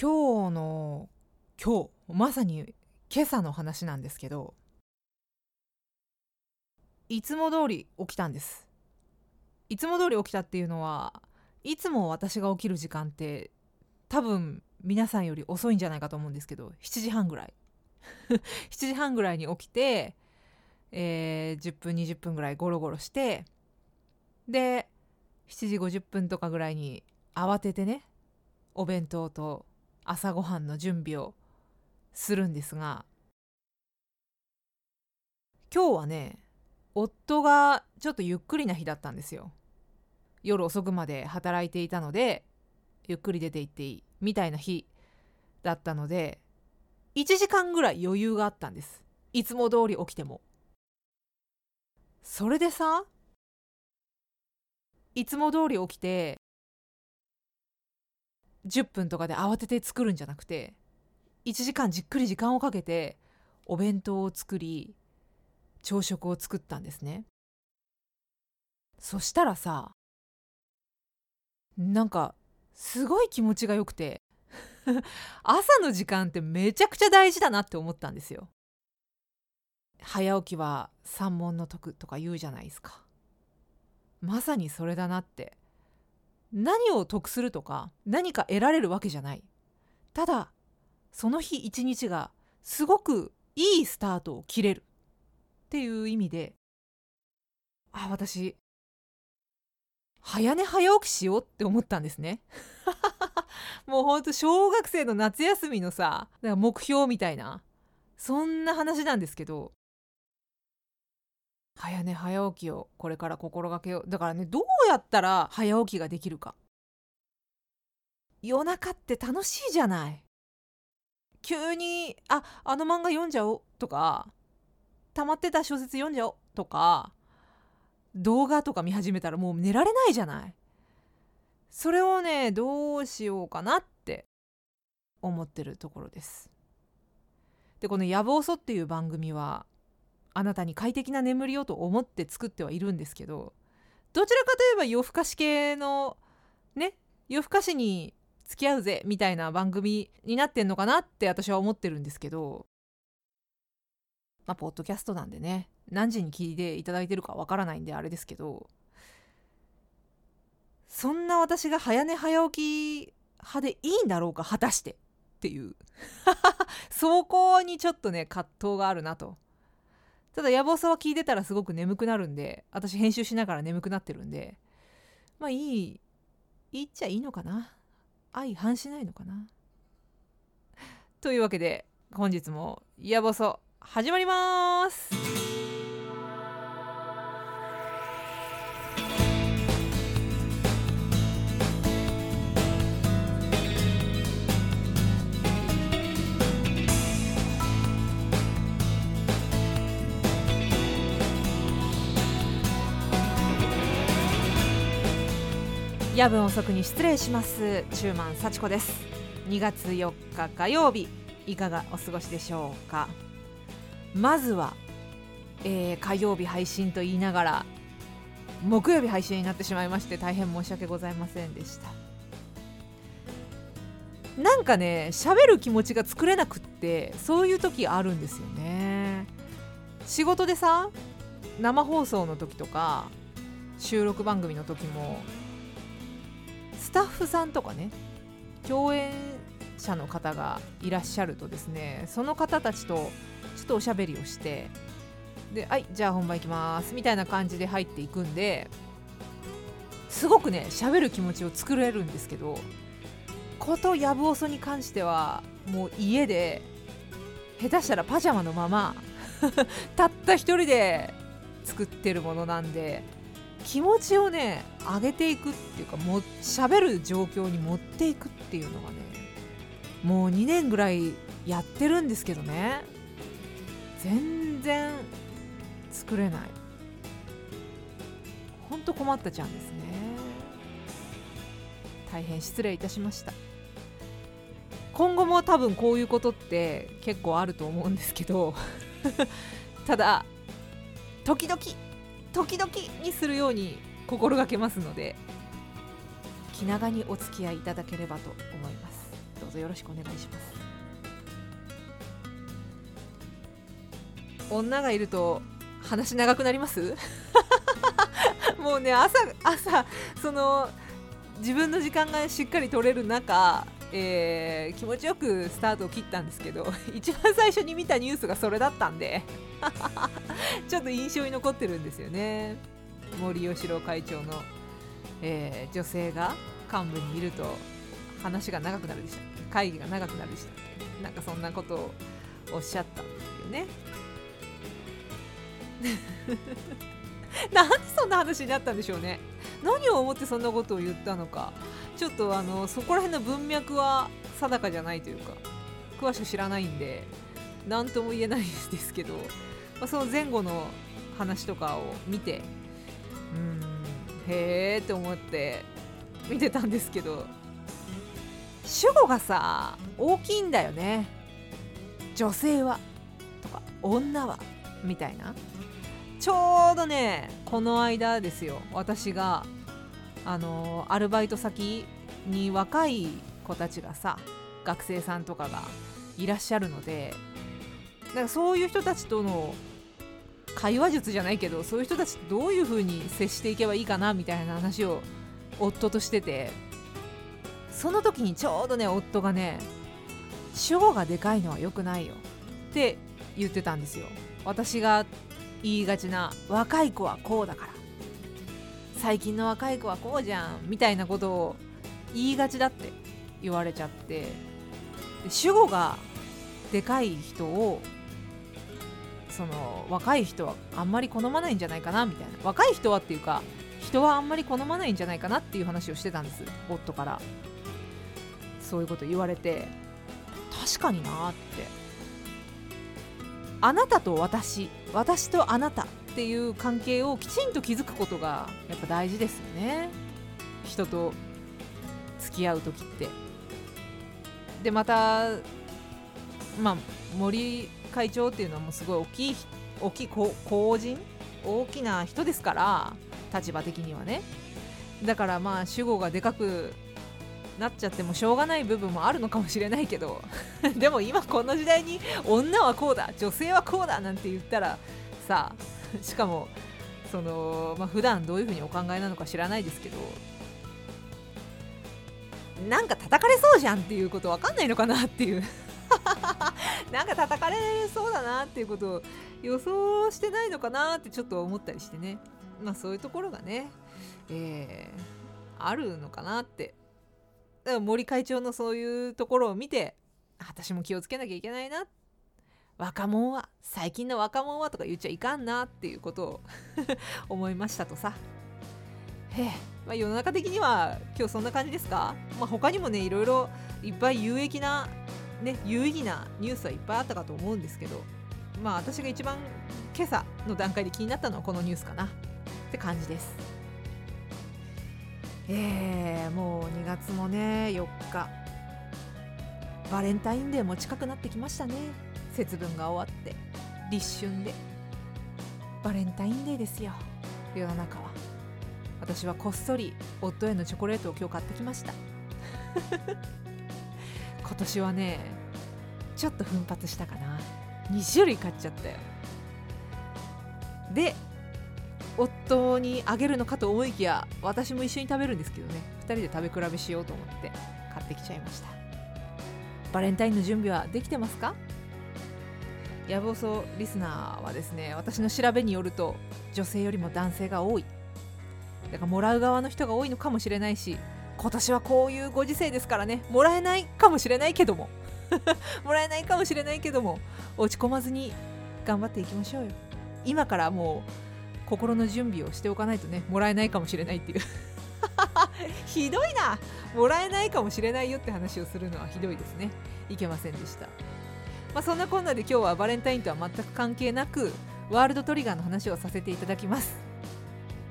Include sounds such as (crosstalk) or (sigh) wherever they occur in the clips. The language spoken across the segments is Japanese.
今日の今日まさに今朝の話なんですけどいつも通り起きたんです。いつも通り起きたっていうのはいつも私が起きる時間って多分皆さんより遅いんじゃないかと思うんですけど7時半ぐらい。(laughs) 7時半ぐらいに起きて、えー、10分20分ぐらいゴロゴロしてで7時50分とかぐらいに慌ててねお弁当と朝ごはんの準備をするんですが今日はね夫がちょっとゆっくりな日だったんですよ。夜遅くまで働いていたのでゆっくり出て行っていいみたいな日だったので1時間ぐらい余裕があったんです。いつも通り起きても。それでさいつも通り起きて10分とかで慌てて作るんじゃなくて1時間じっくり時間をかけてお弁当を作り朝食を作ったんですね。そしたらさなんかすごい気持ちがよくて (laughs) 朝の時間ってめちゃくちゃ大事だなって思ったんですよ。早起きは三問の徳とか言うじゃないですか。まさにそれだなって。何を得するとか何か得られるわけじゃない。ただその日一日がすごくいいスタートを切れる。っていう意味であ私早寝早起きしようって思ったんですね。(laughs) もうほんと小学生の夏休みのさ目標みたいなそんな話なんですけど早寝早起きをこれから心がけよう。だからねどうやったら早起きができるか。夜中って楽しいじゃない。急にああの漫画読んじゃおうとか溜まってた小説読んじゃおうとか動画とか見始めたらもう寝られないじゃない。それをねどうしようかなって思ってるところです。でこの「やぼうそ」っていう番組はあなたに快適な眠りをと思って作ってはいるんですけどどちらかといえば夜更かし系のね夜更かしに付き合うぜみたいな番組になってんのかなって私は思ってるんですけどまあポッドキャストなんでね何時に聞いていただいてるかわからないんであれですけどそんな私が早寝早起き派でいいんだろうか果たしてっていう (laughs) そこにちょっとね葛藤があるなと。ただ野望さは聞いてたらすごく眠くなるんで私編集しながら眠くなってるんでまあいい言っちゃいいのかな。相反しないのかな。というわけで本日も「野暮そ」始まります。夜分遅くに失礼します。中満幸子です。2月4日火曜日いかがお過ごしでしょうか？まずは、えー、火曜日配信と言いながら木曜日配信になってしまいまして大変申し訳ございませんでした。なんかね喋る気持ちが作れなくってそういう時あるんですよね。仕事でさ生放送の時とか収録番組の時もスタッフさんとかね共演者の方がいらっしゃるとですねその方たちとちょっとおしゃべりをしてではいじゃあ本番いきますみたいな感じで入っていくんですごくね喋る気持ちを作れるんですけどことやぶおそに関してはもう家で下手したらパジャマのまま (laughs) たった一人で作ってるものなんで気持ちをね上げていくっていうかも喋る状況に持っていくっていうのがねもう2年ぐらいやってるんですけどね全然作れない。ほんと困ったちゃんですね。大変失礼いたしました。今後も多分こういうことって結構あると思うんですけど (laughs) ただ時々時々にするように心がけますので気長にお付き合いいただければと思います。どうぞよろしくお願いします。女がいると話長くなります？(laughs) もうね朝朝その自分の時間がしっかり取れる中、えー、気持ちよくスタートを切ったんですけど (laughs) 一番最初に見たニュースがそれだったんで (laughs) ちょっと印象に残ってるんですよね。森喜朗会長の、えー、女性が幹部にいると話が長くなるでした会議が長くなるでしたなんかそんなことをおっしゃったんですよね。(laughs) なんでそんな話になったんでしょうね。何を思ってそんなことを言ったのか。ちょっとあのそこら辺の文脈は定かじゃないというか詳しく知らないんで何とも言えないですけど、まあ、その前後の話とかを見てうんへえって思って見てたんですけど主語がさ大きいんだよね。女性はとか女はみたいな。ちょうどねこの間ですよ私があのアルバイト先に若い子たちがさ学生さんとかがいらっしゃるのでだからそういう人たちとの会話術じゃないけどそういう人たちとどういう風に接していけばいいかなみたいな話を夫としててその時にちょうどね夫がね主語がでかいのは良くないよって言ってたんですよ。私が言いがちな若い子はこうだから。最近の若い子はこうじゃんみたいなことを言いがちだって言われちゃってで主語がでかい人をその若い人はあんまり好まないんじゃないかなみたいな若い人はっていうか人はあんまり好まないんじゃないかなっていう話をしてたんです夫から。そういうこと言われて確かになってあなたと私私とあなたっていう関係をきちんと築くことがやっぱ大事ですよね。人と付き合う時って。でまたまあ森会長っていうのはもうすごい大きい大きい公人？大きな人ですから立場的にはね。だからまあ主語がでかくなっちゃってもしょうがない部分もあるのかもしれないけど (laughs) でも今この時代に女はこうだ女性はこうだなんて言ったらさ (laughs) しかもそのまあ普段どういうふうにお考えなのか知らないですけどなんか叩かれそうじゃんっていうこと分かんないのかなっていう。(laughs) なんか叩かれそうだなっていうことを予想してないのかなってちょっと思ったりしてね。まあそういうところがね、えー、あるのかなって森会長のそういうところを見て私も気をつけなきゃいけないな。若者は最近の若者はとか言っちゃいかんなっていうことを (laughs) 思いましたとさ。へえ、まあ、世の中的には今日そんな感じですか、まあ、他にもねいろいろいっぱい有益なね有意義なニュースはいっぱいあったかと思うんですけどまあ私が一番今朝の段階で気になったのはこのニュースかなって感じです。えー、もう2月もね4日。バレンタインデーも近くなってきましたね。節分が終わって立春で。バレンタインデーですよ世の中は。私はこっそり夫へのチョコレートを今日買ってきました。(laughs) 今年はねちょっと奮発したかな。2種類買っちゃったよ。で夫にあげるのかと思いきや私も一緒に食べるんですけどね。2人で食べ比べしようと思って買ってきちゃいました。バレンタインの準備はできてますか？やぶおそリスナーはですね私の調べによると女性よりも男性が多い。だからもらう側の人が多いのかもしれないし今年はこういうご時世ですからねもらえないかもしれないけども。(laughs) もらえないかもしれないけども落ち込まずに頑張っていきましょうよ。今からもう心の準備をしておかないとねもらえないかもしれないっていう。(laughs) ひどいな。もらえないかもしれないよって話をするのはひどいですね。いけませんでした。まあ、そんなこんなで今日はバレンタインとは全く関係なくワールドトリガーの話をさせていただきます。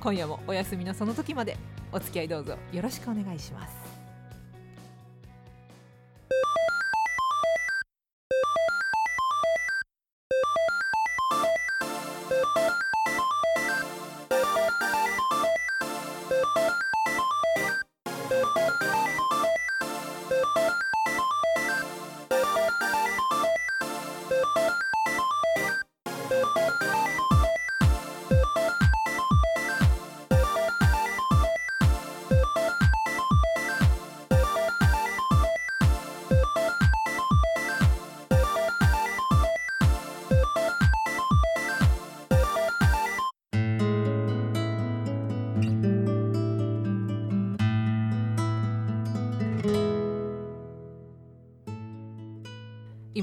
今夜もお休みのその時までお付き合いどうぞよろしくお願いします。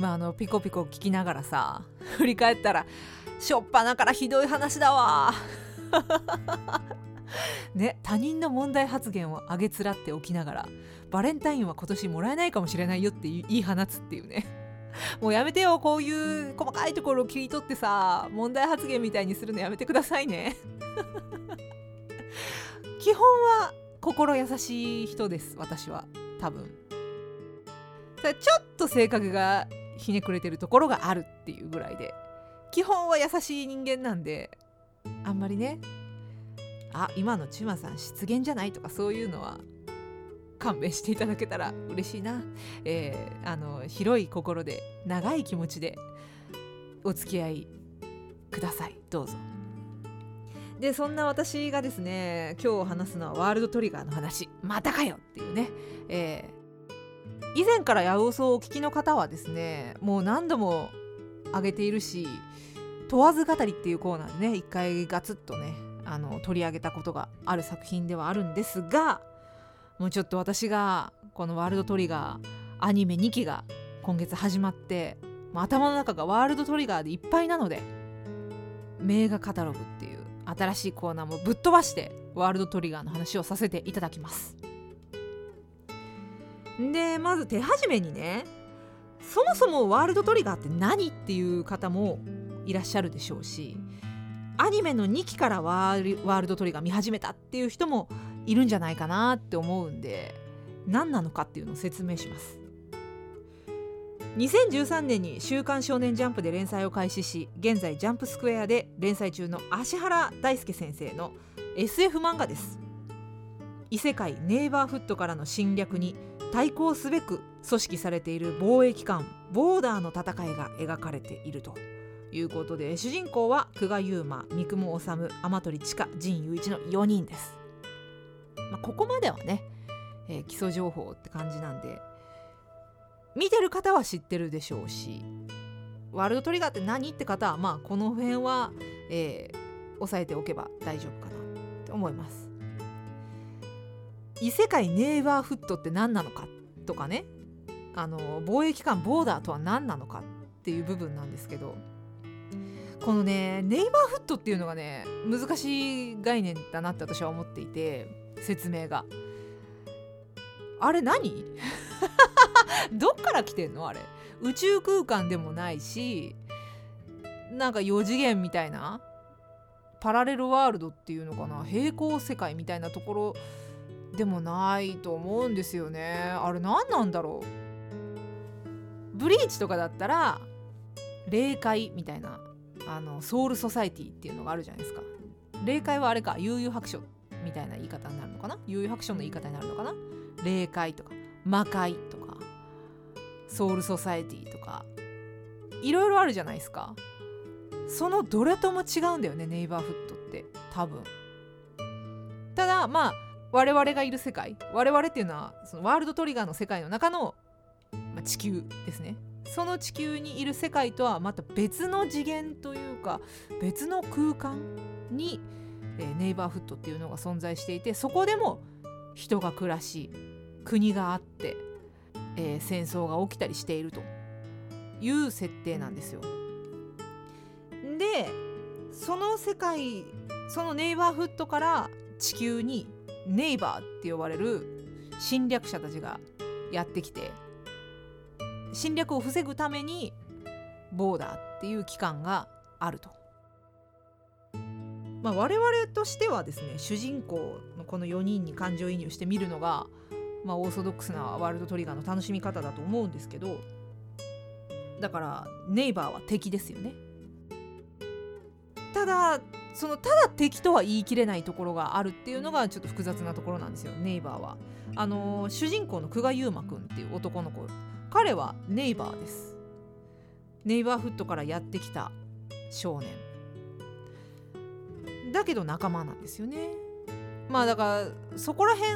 今あのピコピコ聞きながらさ振り返ったらしょっぱなからひどい話だわ。(laughs) ね他人の問題発言をあげつらっておきながらバレンタインは今年もらえないかもしれないよって言い放つっていうね。(laughs) もうやめてよこういう細かいところを切り取ってさ問題発言みたいにするのやめてくださいね。(laughs) 基本は心優しい人です私は多分。ちょっと性格がひねくれてるところがあるっていうぐらいで基本は優しい人間なんであんまりねあ今のチュマさん失言じゃない？とかそういうのは勘弁していただけたら (laughs) 嬉しいな、えー、あの広い心で長い気持ちでお付き合いください。どうぞ。でそんな私がですね今日話すのはワールドトリガーの話。またかよっていうね、え、以前から八百草をお聞きの方はですねもう何度も挙げているし問わず語りっていうコーナーでね一回ガツッとねあの取り上げたことがある作品ではあるんですがもうちょっと私がこの「ワールドトリガー」アニメ2期が今月始まって頭の中がワールドトリガーでいっぱいなので名画カタログっていう新しいコーナーもぶっ飛ばしてワールドトリガーの話をさせていただきます。でまず手始めにねそもそもワールドトリガーって何っていう方もいらっしゃるでしょうしアニメの2期からワールドトリガー見始めたっていう人もいるんじゃないかなって思うんで何なのかっていうのを説明します。2013年に「週刊少年ジャンプ」で連載を開始し現在ジャンプスクエアで連載中の芦原大輔先生の SF 漫画です。異世界ネイバーフットからの侵略に対抗すべく組織されている防衛機関ボーダーの戦いが描かれているということで主人公は久我悠馬三雲治天鳥千佳陣雄一の4人です。まあ、ここまではね、えー、基礎情報って感じなんで見てる方は知ってるでしょうしワールドトリガーって何って方はまあこの辺は、えー、押さえておけば大丈夫かなって思います。異世界ネイバーフットって何なのかとかね。あの貿易機ボーダーとは何なのかっていう部分なんですけど。このねネイバーフットっていうのがね難しい概念だなって私は思っていて説明が。あれ何？(laughs) どっから来てんの？あれ。宇宙空間でもないしなんか4次元みたいなパラレルワールドっていうのかな平行世界みたいなところでもないと思うんですよね。あれ何なんだろう。ブリーチとかだったら霊界みたいなあのソウルソサイティっていうのがあるじゃないですか。霊界はあれか悠々白書みたいな言い方になるのかな？有白書の言い方になるのかな？霊界とか魔界とかソウルソサエティとかいろいろあるじゃないですか。そのどれとも違うんだよねネイバーフットって多分。ただまあ我々がいる世界我々っていうのはそのワールドトリガーの世界の中の、まあ、地球ですねその地球にいる世界とはまた別の次元というか別の空間にえー、ネイバーフットっていうのが存在していてそこでも人が暮らし国があって、えー、戦争が起きたりしているという設定なんですよ。でその世界そのネイバーフットから地球にネイバーって呼ばれる侵略者たちがやってきて侵略を防ぐためにボーダーっていう機関があると。まあ、我々としてはですね主人公のこの4人に感情移入して見るのが、まあ、オーソドックスなワールドトリガーの楽しみ方だと思うんですけどだからネイバーは敵ですよね。ただそのただ敵とは言い切れないところがあるっていうのがちょっと複雑なところなんですよネイバーは。あのー、主人公の久我悠馬くんっていう男の子彼はネイバーです。ネイバーフットからやってきた少年だけど仲間なんですよね。まあだからそこら辺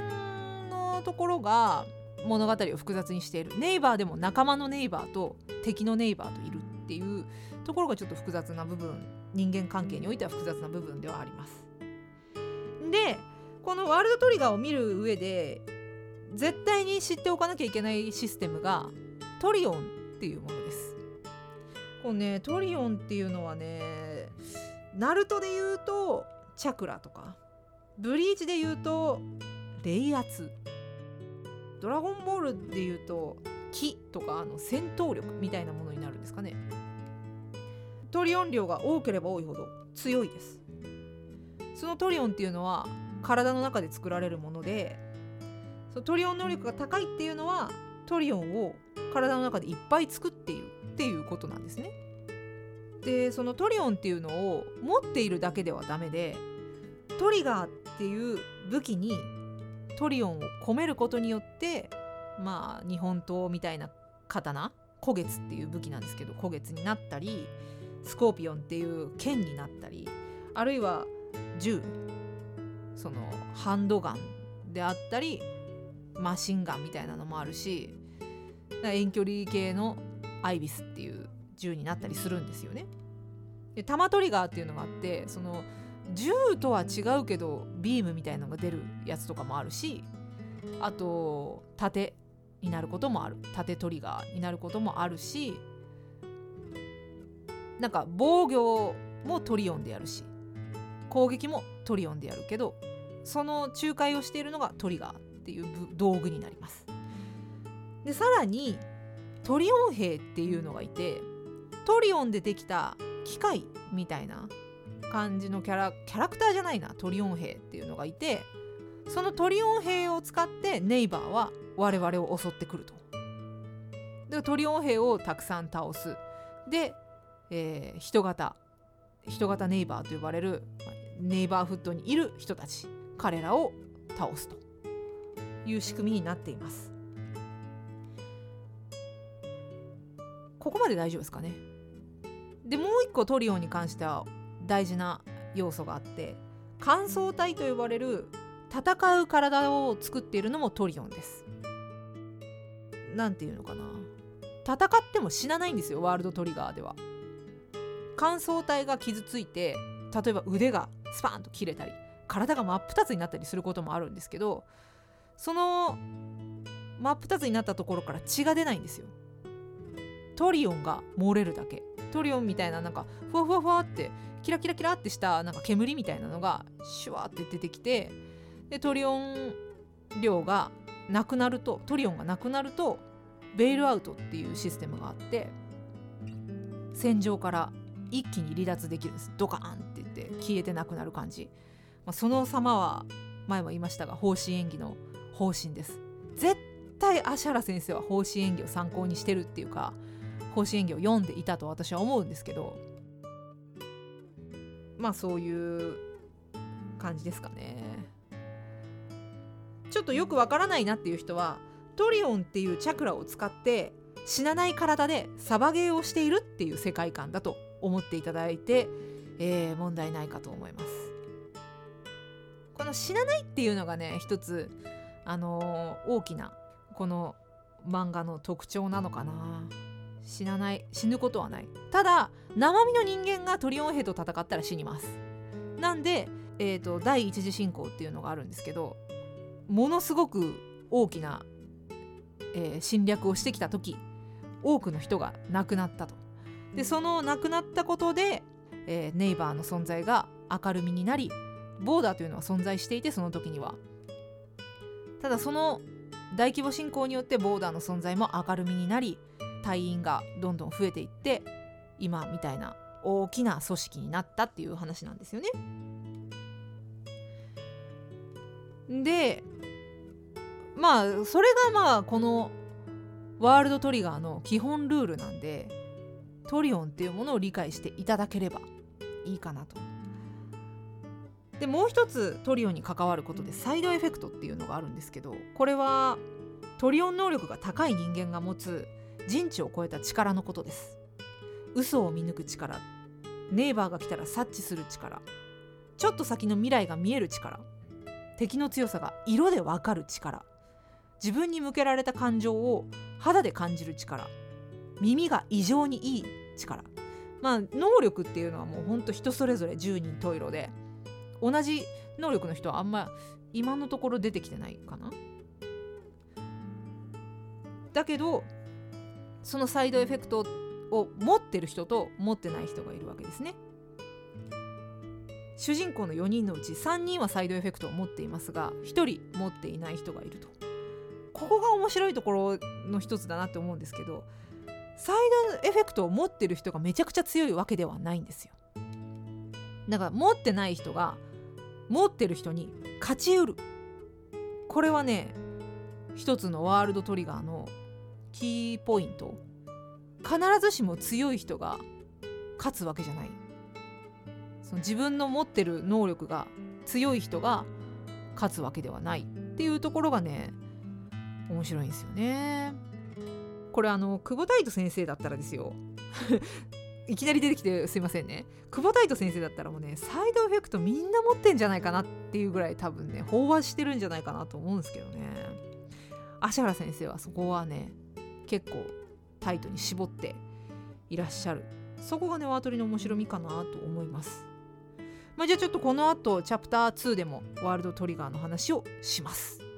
のところが物語を複雑にしているネイバーでも仲間のネイバーと敵のネイバーといるっていうところがちょっと複雑な部分人間関係においては複雑な部分ではあります。でこのワールドトリガーを見る上で絶対に知っておかなきゃいけないシステムがトリオンっていうものですこのねトリオンっていうのはねナルトで言うとチャクラとかブリーチで言うと冷圧ドラゴンボールで言うと気とかあの戦闘力みたいなものになるんですかねトリオン量が多ければ多いほど強いですそのトリオンっていうのは体の中で作られるものでそのトリオン能力が高いっていうのはトリオンを体の中でいっぱい作っているっていうことなんですね。でそのトリオンっていうのを持っているだけではダメでトリガーっていう武器にトリオンを込めることによってまあ日本刀みたいな刀古月っていう武器なんですけど古月になったりスコーピオンっていう剣になったりあるいは銃そのハンドガンであったりマシンガンみたいなのもあるし遠距離系のアイビスっていう銃になったりするんですよね。で弾トリガーっていうのがあってその銃とは違うけどビームみたいのが出るやつとかもあるしあと盾になることもある盾トリガーになることもあるしなんか防御もトリオンでやるし攻撃もトリオンでやるけどその仲介をしているのがトリガーっていう道具になりますでさらにトリオン兵っていうのがいてトリオンでできた機械みたいな感じのキャラキャラクターじゃないなトリオン兵っていうのがいてそのトリオン兵を使ってネイバーは我々を襲ってくると。でトリオン兵をたくさん倒す。で、えー、人型人型ネイバーと呼ばれるネイバーフットにいる人たち彼らを倒すという仕組みになっています。ここまで大丈夫ですかね？でもう一個トリオンに関しては大事な要素があって乾燥体と呼ばれる戦う体を作っているのもトリオンです。なんていうのかな？戦っても死なないんですよワールドトリガーでは。乾燥体が傷ついて例えば腕がスパーンと切れたり体が真っ二つになったりすることもあるんですけどその真っ二つになったところから血が出ないんですよ。トリオンが漏れるだけトリオンみたいななんかふわふわふわってキラキラキラってしたなんか煙みたいなのがシュワーって出てきてでトリオン量がなくなるとトリオンがなくなるとベイルアウトっていうシステムがあって戦場から一気に離脱できるんです。ドカーンって言って消えてなくなる感じ、まあ、その様は前も言いましたが方針演技の方針です。絶対芦原先生は方針演技を参考にしてるっていうか方針演技を読んでいたと私は思うんですけどまあそういう感じですかね。ちょっとよくわからないなっていう人はトリオンっていうチャクラを使って死なない体でサバゲーをしているっていう世界観だと思っていただいて、えー、問題ないかと思います。この死なないっていうのがね一つあのー、大きなこの漫画の特徴なのかな。死なない死ぬことはない。ただ生身の人間がトリオン兵と戦ったら死にます。なんで、えーと、第一次進行っていうのがあるんですけどものすごく大きな、えー、侵略をしてきた時多くの人が亡くなったと。でその亡くなったことで、えー、ネイバーの存在が明るみになりボーダーというのは存在していてその時にはただその大規模侵攻によってボーダーの存在も明るみになり隊員がどんどん増えていって今みたいな大きな組織になったっていう話なんですよね。でまあそれがまあこのワールドトリガーの基本ルールなんでトリオンっていうものを理解していただければいいかなと。でもう一つトリオンに関わることでサイドエフェクトっていうのがあるんですけどこれはトリオン能力が高い人間が持つ人知を超えた力のことです。嘘を見抜く力。ネイバーが来たら察知する力。ちょっと先の未来が見える力。敵の強さが色でわかる力。自分に向けられた感情を肌で感じる力。耳が異常にいい力。まあ能力っていうのはもうほんと人それぞれ10人十色で。同じ能力の人はあんま今のところ出てきてないかな。だけどそのサイドエフェクトを持ってる人と持ってない人がいるわけですね。主人公の4人のうち3人はサイドエフェクトを持っていますが1人持っていない人がいると。ここが面白いところの一つだなって思うんですけどサイドエフェクトを持ってる人がめちゃくちゃ強いわけではないんですよ。だから持ってない人が持ってる人に勝ちうる。これはね一つのワールドトリガーのキーポイント。必ずしも強い人が勝つわけじゃない。その自分の持ってる能力が強い人が勝つわけではないっていうところがね面白いんですよね。これあの久保太斗先生だったらですよ。(laughs) いきなり出てきてすいませんね。久保太斗先生だったらもうねサイドエフェクトみんな持ってんじゃないかなっていうぐらい多分ね飽和してるんじゃないかなと思うんですけどね。芦原先生はそこはね結構タイトに絞っていらっしゃる。そこがねワートリの面白みかなと思います。まあ、じゃあちょっとこの後チャプター2でもワールドトリガーの話をします。